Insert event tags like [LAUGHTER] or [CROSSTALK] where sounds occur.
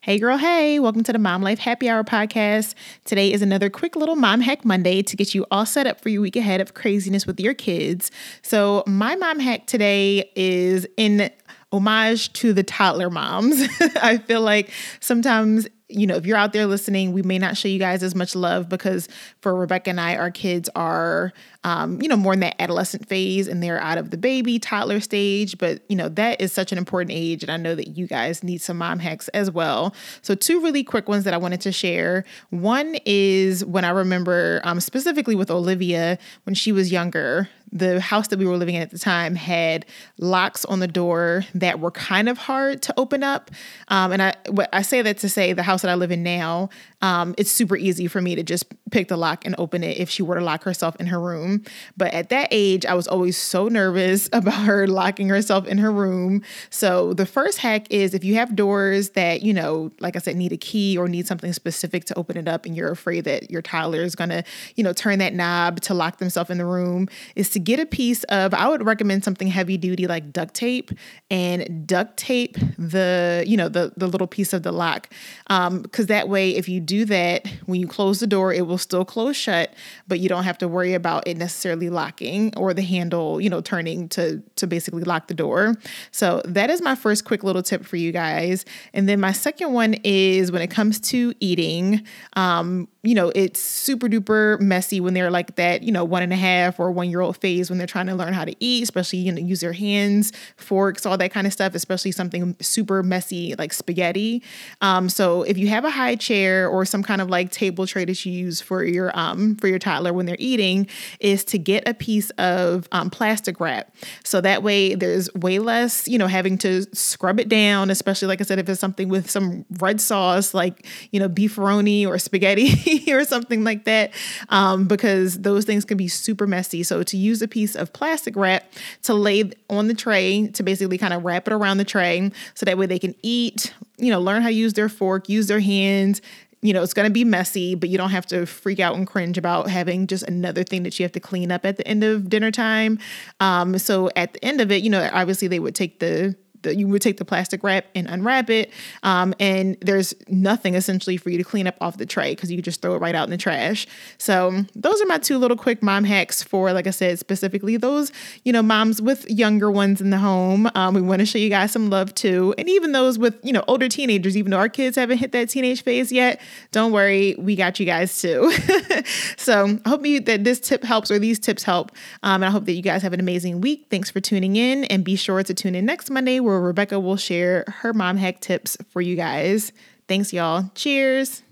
Hey, girl, hey, welcome to the Mom Life Happy Hour podcast. Today is another quick little Mom Hack Monday to get you all set up for your week ahead of craziness with your kids. So, my mom hack today is in homage to the toddler moms. [LAUGHS] I feel like sometimes you know, if you're out there listening, we may not show you guys as much love because for Rebecca and I, our kids are, um, you know, more in that adolescent phase and they're out of the baby toddler stage. But, you know, that is such an important age. And I know that you guys need some mom hacks as well. So, two really quick ones that I wanted to share. One is when I remember um, specifically with Olivia when she was younger, the house that we were living in at the time had locks on the door that were kind of hard to open up. Um, and I, I say that to say the house that I live in now, um, it's super easy for me to just pick the lock and open it if she were to lock herself in her room. But at that age, I was always so nervous [LAUGHS] about her locking herself in her room. So the first hack is if you have doors that, you know, like I said, need a key or need something specific to open it up and you're afraid that your toddler is going to, you know, turn that knob to lock themselves in the room, is get a piece of, I would recommend something heavy duty like duct tape and duct tape the, you know, the, the little piece of the lock. Um, cause that way, if you do that, when you close the door, it will still close shut, but you don't have to worry about it necessarily locking or the handle, you know, turning to, to basically lock the door. So that is my first quick little tip for you guys. And then my second one is when it comes to eating, um, you know, it's super duper messy when they're like that, you know, one and a half or one year old phase when they're trying to learn how to eat, especially, you know, use their hands, forks, all that kind of stuff, especially something super messy like spaghetti. Um, so if you have a high chair or some kind of like table tray that you use for your um for your toddler when they're eating, is to get a piece of um, plastic wrap. So that way there's way less, you know, having to scrub it down, especially like I said, if it's something with some red sauce, like, you know, beefaroni or spaghetti. [LAUGHS] or something like that, um, because those things can be super messy. So to use a piece of plastic wrap to lay on the tray to basically kind of wrap it around the tray, so that way they can eat, you know, learn how to use their fork, use their hands, you know, it's going to be messy, but you don't have to freak out and cringe about having just another thing that you have to clean up at the end of dinner time. Um, so at the end of it, you know, obviously they would take the the, you would take the plastic wrap and unwrap it, um, and there's nothing essentially for you to clean up off the tray because you just throw it right out in the trash. So those are my two little quick mom hacks for, like I said, specifically those you know moms with younger ones in the home. Um, we want to show you guys some love too, and even those with you know older teenagers. Even though our kids haven't hit that teenage phase yet, don't worry, we got you guys too. [LAUGHS] so I hope you, that this tip helps or these tips help, um, and I hope that you guys have an amazing week. Thanks for tuning in, and be sure to tune in next Monday where Rebecca will share her mom hack tips for you guys. Thanks, y'all. Cheers.